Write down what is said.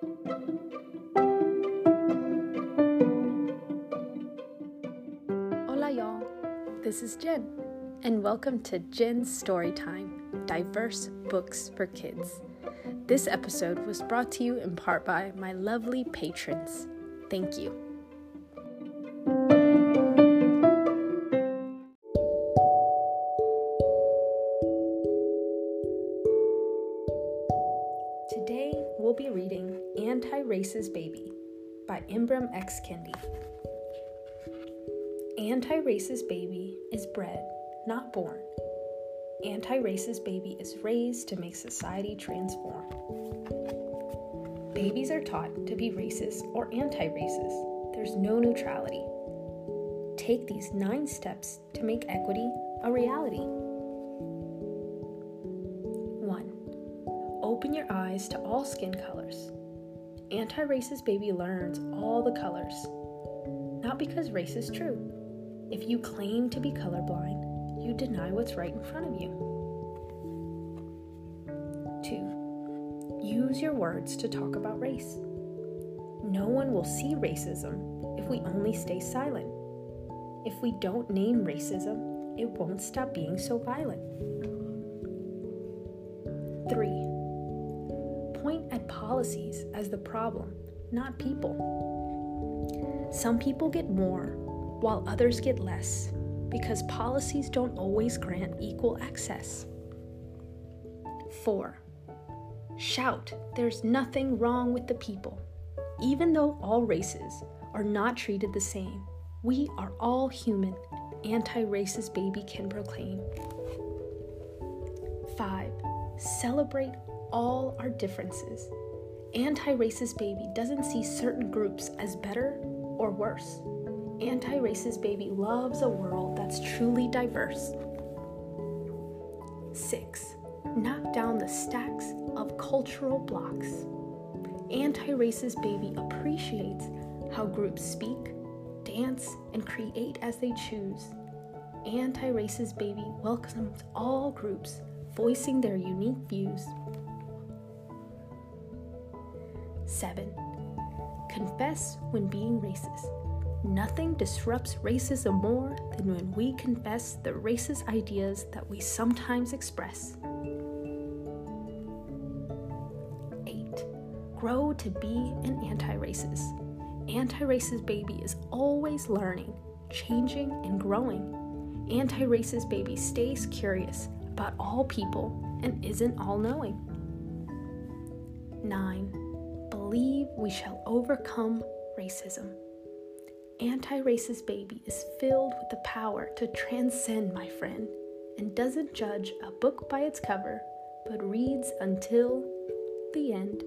Hola, y'all. This is Jen, and welcome to Jen's Storytime Diverse Books for Kids. This episode was brought to you in part by my lovely patrons. Thank you. Today we'll be reading Anti Racist Baby by Ibram X. Kendi. Anti racist baby is bred, not born. Anti racist baby is raised to make society transform. Babies are taught to be racist or anti racist. There's no neutrality. Take these nine steps to make equity a reality. 1. Open your eyes to all skin colors. Anti racist baby learns all the colors. Not because race is true. If you claim to be colorblind, you deny what's right in front of you. 2. Use your words to talk about race. No one will see racism if we only stay silent. If we don't name racism, it won't stop being so violent. 3. Point at policies as the problem, not people. Some people get more while others get less because policies don't always grant equal access. 4. Shout, there's nothing wrong with the people. Even though all races are not treated the same, we are all human, anti racist baby can proclaim. 5. Celebrate all our differences. Anti racist baby doesn't see certain groups as better or worse. Anti racist baby loves a world that's truly diverse. 6. Knock down the stacks of cultural blocks. Anti racist baby appreciates how groups speak, dance, and create as they choose. Anti racist baby welcomes all groups voicing their unique views. 7. Confess when being racist. Nothing disrupts racism more than when we confess the racist ideas that we sometimes express. 8. Grow to be an anti racist. Anti racist baby is always learning, changing, and growing. Anti racist baby stays curious about all people and isn't all knowing. 9. Believe we shall overcome racism. Anti racist baby is filled with the power to transcend, my friend, and doesn't judge a book by its cover, but reads until the end.